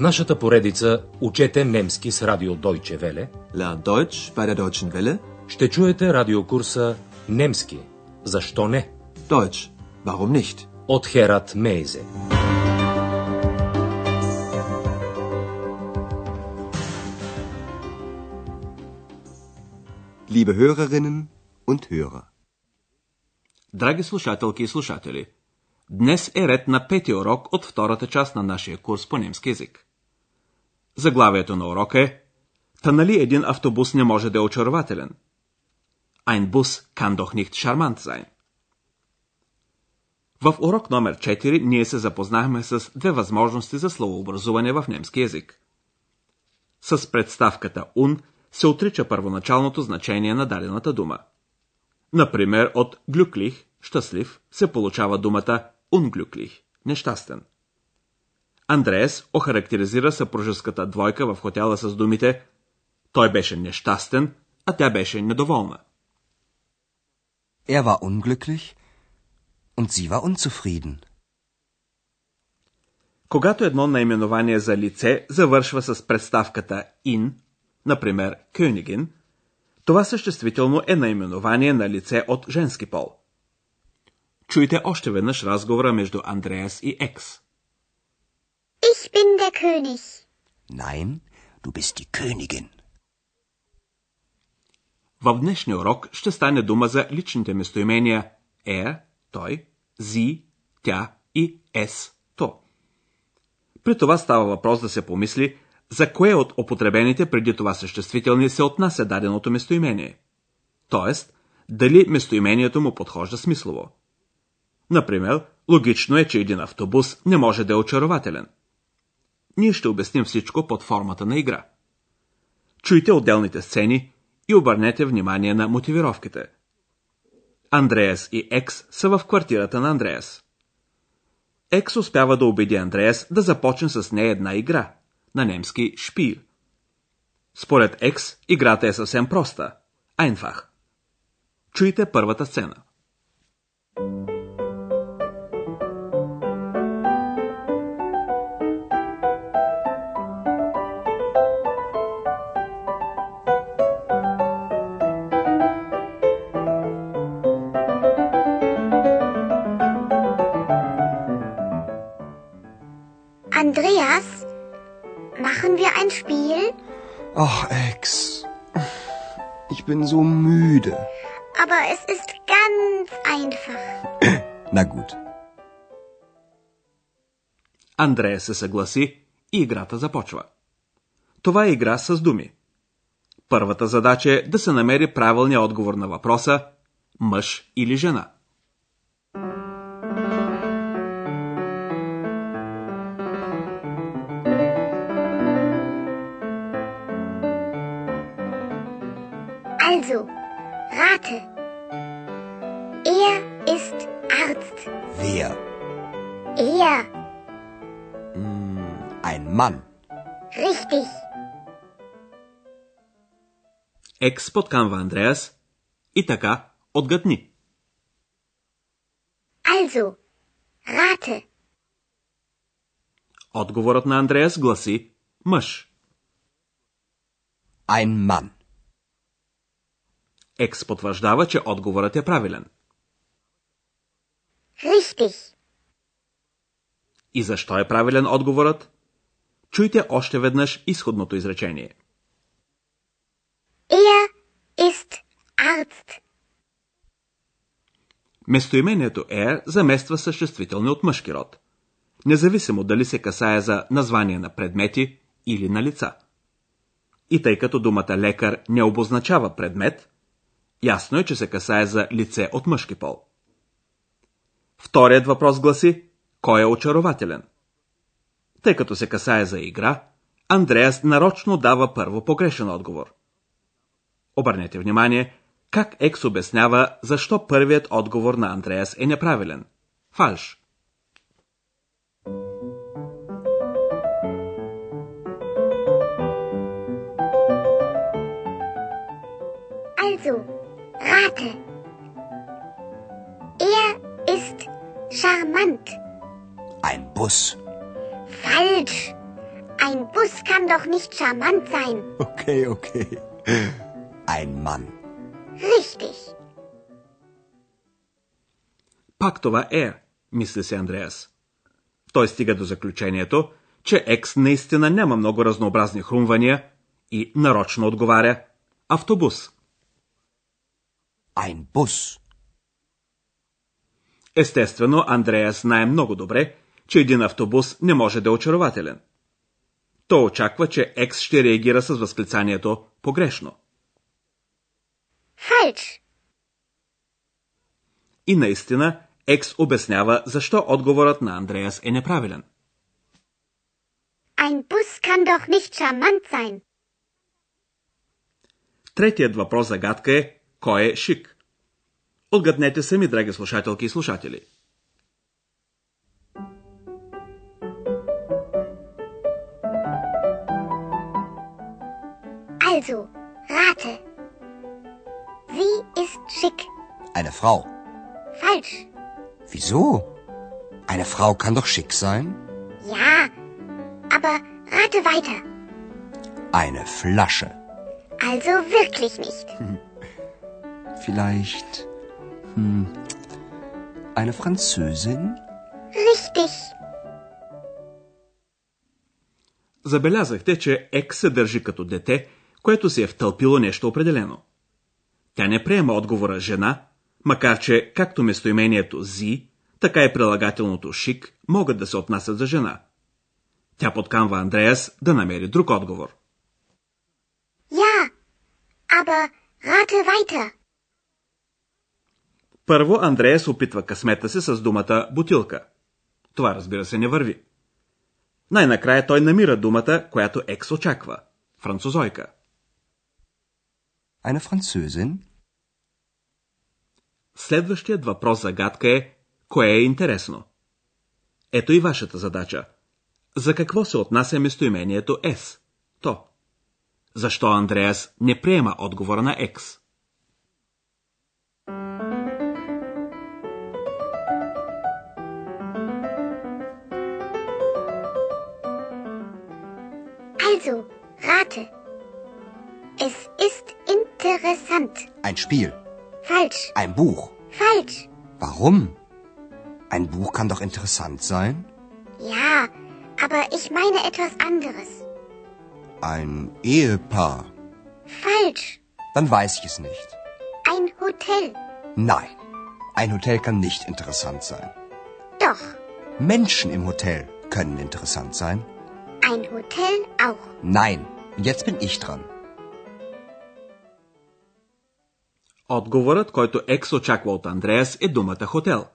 нашата поредица Учете немски с радио Deutsche Welle Lern Deutsch bei der Deutschen Welle. ще чуете радиокурса Немски. Защо не? Deutsch. Warum nicht? От Херат Мейзе. Liebe Hörerinnen und Hörer. Драги слушателки и слушатели, днес е ред на пети урок от втората част на нашия курс по немски язик. Заглавието на урока е Та нали един автобус не може да е очарователен? Ein Bus kann doch nicht charmant sein. В урок номер 4 ние се запознахме с две възможности за словообразуване в немски язик. С представката un се отрича първоначалното значение на дадената дума. Например, от glücklich, щастлив, се получава думата unglücklich, нещастен. Андреас охарактеризира съпружеската двойка в хотела с думите Той беше нещастен, а тя беше недоволна. Er war unglücklich und sie war unzufrieden. Когато едно наименование за лице завършва с представката in, например Königin, това съществително е наименование на лице от женски пол. Чуйте още веднъж разговора между Андреас и Екс. Ich bin der König. Nein, du bist die Königin. В днешния урок ще стане дума за личните местоимения er, той, sie, тя и es, то. При това става въпрос да се помисли за кое от употребените преди това съществителни се отнася даденото местоимение. Тоест, дали местоимението му подхожда смислово. Например, логично е, че един автобус не може да е очарователен. Ние ще обясним всичко под формата на игра. Чуйте отделните сцени и обърнете внимание на мотивировките. Андреас и Екс са в квартирата на Андреас. Екс успява да убеди Андреас да започне с нея една игра, на немски шпил. Според Екс, играта е съвсем проста. Einfach. Чуйте първата сцена. Machen wir ein Spiel? Ach, Ex. Ich bin so müde. Aber es ist ganz einfach. Na gut. Андрея се съгласи и играта започва. Това е игра с думи. Първата задача е да се намери правилния отговор на въпроса мъж или жена. Mann. Richtig. Екс подканва Андреас и така отгътни. Also, rate. Отговорът на Андреас гласи мъж. Ein Mann. Екс потвърждава, че отговорът е правилен. Richtig. И защо е правилен отговорът? Чуйте още веднъж изходното изречение. Er ist Arzt. Местоимението er замества съществителни от мъжки род. Независимо дали се касае за название на предмети или на лица. И тъй като думата лекар не обозначава предмет, ясно е, че се касае за лице от мъжки пол. Вторият въпрос гласи, кой е очарователен? Тъй като се касае за игра, Андреас нарочно дава първо погрешен отговор. Обърнете внимание как Екс обяснява защо първият отговор на Андреас е неправилен. Фалш. Also, rate. Er ist charmant. Ein Bus. Falsch. Ein Bus kann doch nicht charmant sein. Okay, okay. Ein Mann. Richtig. Пак това е, мисли се Андреас. Той стига до заключението, че Екс наистина няма много разнообразни хрумвания и нарочно отговаря автобус. Ein Bus. Естествено, Андреас знае много добре, че един автобус не може да е очарователен. Той очаква, че Екс ще реагира с възклицанието погрешно. Falsch. И наистина, Екс обяснява защо отговорът на Андреас е неправилен. Ein Bus kann doch nicht charmant sein. Третият въпрос загадка е кой е шик? Отгаднете сами, драги слушателки и слушатели. Also, rate. Sie ist schick. Eine Frau. Falsch. Wieso? Eine Frau kann doch schick sein. Ja, aber rate weiter. Eine Flasche. Also wirklich nicht. Vielleicht. Hm, eine Französin? Richtig. Забелязахте, че Екс се държи като дете, което се е втълпило нещо определено. Тя не приема отговора жена, макар че както местоимението зи, така и прилагателното шик могат да се отнасят за жена. Тя подканва Андреас да намери друг отговор. Ja, aber rate weiter. Първо Андреас опитва късмета се с думата бутилка. Това разбира се не върви. Най-накрая той намира думата, която Екс очаква – французойка. Eine Französin? Следващият въпрос загадка е кое е интересно. Ето и вашата задача. За какво се отнася местоимението S? То. Защо Андреас не приема отговора на Екс? Also, rate. Es ist interessant. Ein Spiel. Falsch. Ein Buch. Falsch. Warum? Ein Buch kann doch interessant sein. Ja, aber ich meine etwas anderes. Ein Ehepaar. Falsch. Dann weiß ich es nicht. Ein Hotel. Nein, ein Hotel kann nicht interessant sein. Doch. Menschen im Hotel können interessant sein. Ein Hotel auch. Nein, jetzt bin ich dran. Отговорът, който Екс очаква от Андреас е думата хотел.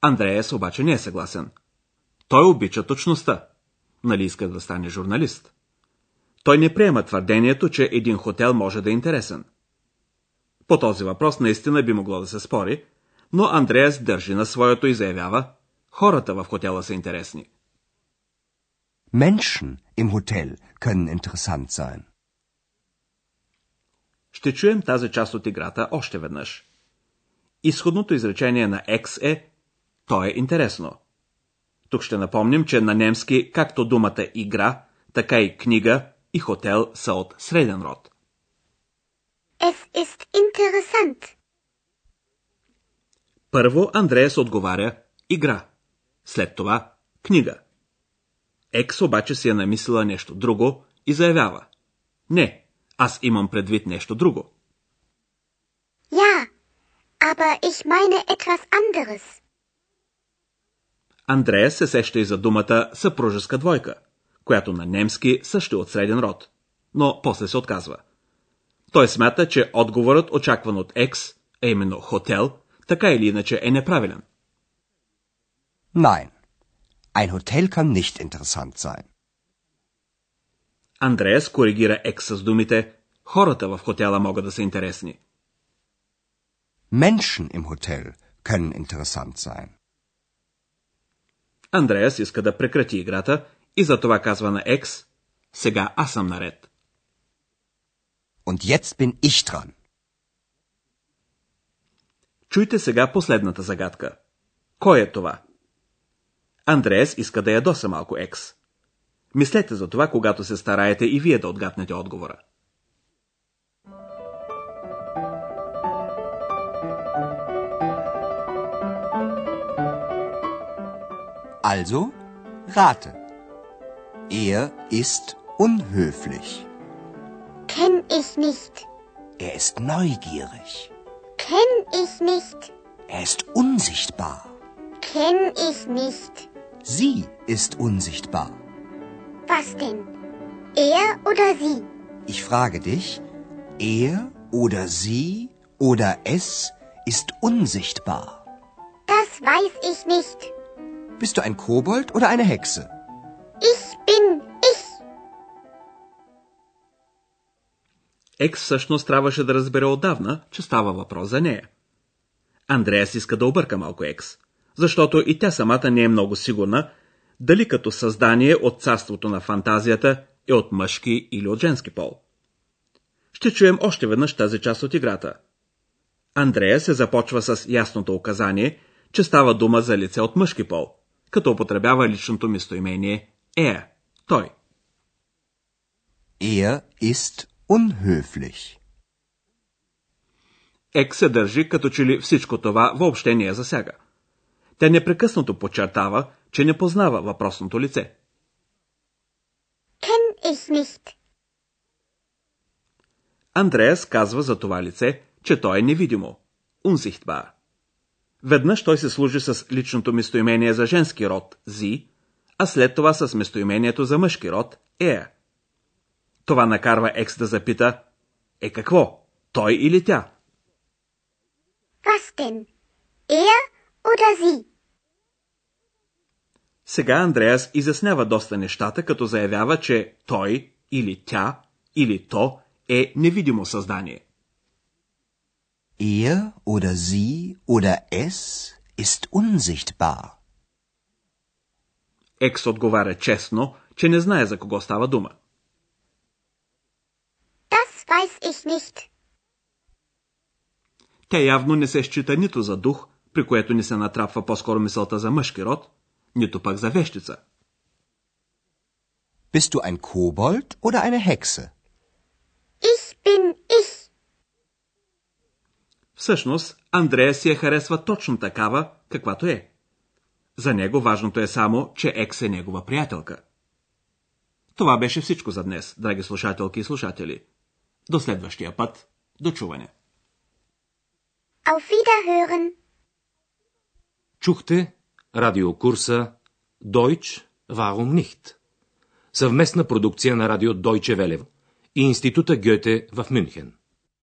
Андреас обаче не е съгласен. Той обича точността. Нали иска да стане журналист? Той не приема твърдението, че един хотел може да е интересен. По този въпрос наистина би могло да се спори, но Андреас държи на своето и заявява, хората в хотела са интересни. Menschen im Hotel können interessant sein. Ще чуем тази част от играта още веднъж. Изходното изречение на X е «То е интересно». Тук ще напомним, че на немски както думата игра, така и книга и хотел са от среден род. Es ist interessant. Първо Андреас отговаря игра, след това книга. Екс обаче си е намислила нещо друго и заявява. Не, аз имам предвид нещо друго. Ja, aber ich meine etwas anderes. Андреас се сеща и за думата съпружеска двойка, която на немски също е от среден род, но после се отказва. Той смята, че отговорът, очакван от Екс, а именно хотел, така или иначе е неправилен. Nein, ein Hotel kann nicht interessant sein. Андреас коригира Екс с думите Хората в хотела могат да са интересни. Menschen im Hotel können interessant sein. Андреас иска да прекрати играта и затова казва на Екс Сега аз съм наред. Und jetzt bin ich dran. Чуйте сега последната загадка. Кой е това? Андреас иска да ядоса малко Екс. Мислете за това, когато се стараете и вие да отгаднете отговора. Also, rate. Er ist unhöflich. Kenn ich nicht. Er ist neugierig. Kenn ich nicht. Er ist unsichtbar. Kenn ich nicht. Sie ist unsichtbar. Was denn? Er oder sie? Ich frage dich, er oder sie oder es ist unsichtbar. Das weiß ich nicht. Bist du ein Kobold oder eine Hexe? Ich bin ich. Екс всъщност трябваше да разбере отдавна, че става въпрос за нея. Андреас иска да обърка малко Екс, защото и тя самата не е много сигурна дали като създание от царството на фантазията е от мъжки или от женски пол. Ще чуем още веднъж тази част от играта. Андрея се започва с ясното указание, че става дума за лице от мъжки пол, като употребява личното местоимение е, той. Er ist unhöflich. Ек се държи, като че ли всичко това въобще не я засяга. Тя непрекъснато подчертава, че не познава въпросното лице. Kenn ich nicht. Андреас казва за това лице, че то е невидимо. Unsichtbar. Веднъж той се служи с личното местоимение за женски род зи, а след това с местоимението за мъжки род е. Това накарва Екс да запита Е какво? Той или тя? Denn? Er oder sie? Сега Андреас изяснява доста нещата, като заявява, че той или тя или то е невидимо създание. Er oder sie oder es ist unsichtbar. Екс отговаря честно, че не знае за кого става дума. Das weiß ich nicht. Тя явно не се счита нито за дух, при което ни се натрапва по-скоро мисълта за мъжки род, нито пък за вещица. Bist du ein Kobold oder eine Hexe? Ich bin ich. Всъщност, Андрея си я харесва точно такава, каквато е. За него важното е само, че Екс е негова приятелка. Това беше всичко за днес, драги слушателки и слушатели. До следващия път. До чуване. Auf Wiederhören. Чухте радиокурса Deutsch, warum nicht? Съвместна продукция на радио Deutsche Welle и Института Гьоте в Мюнхен.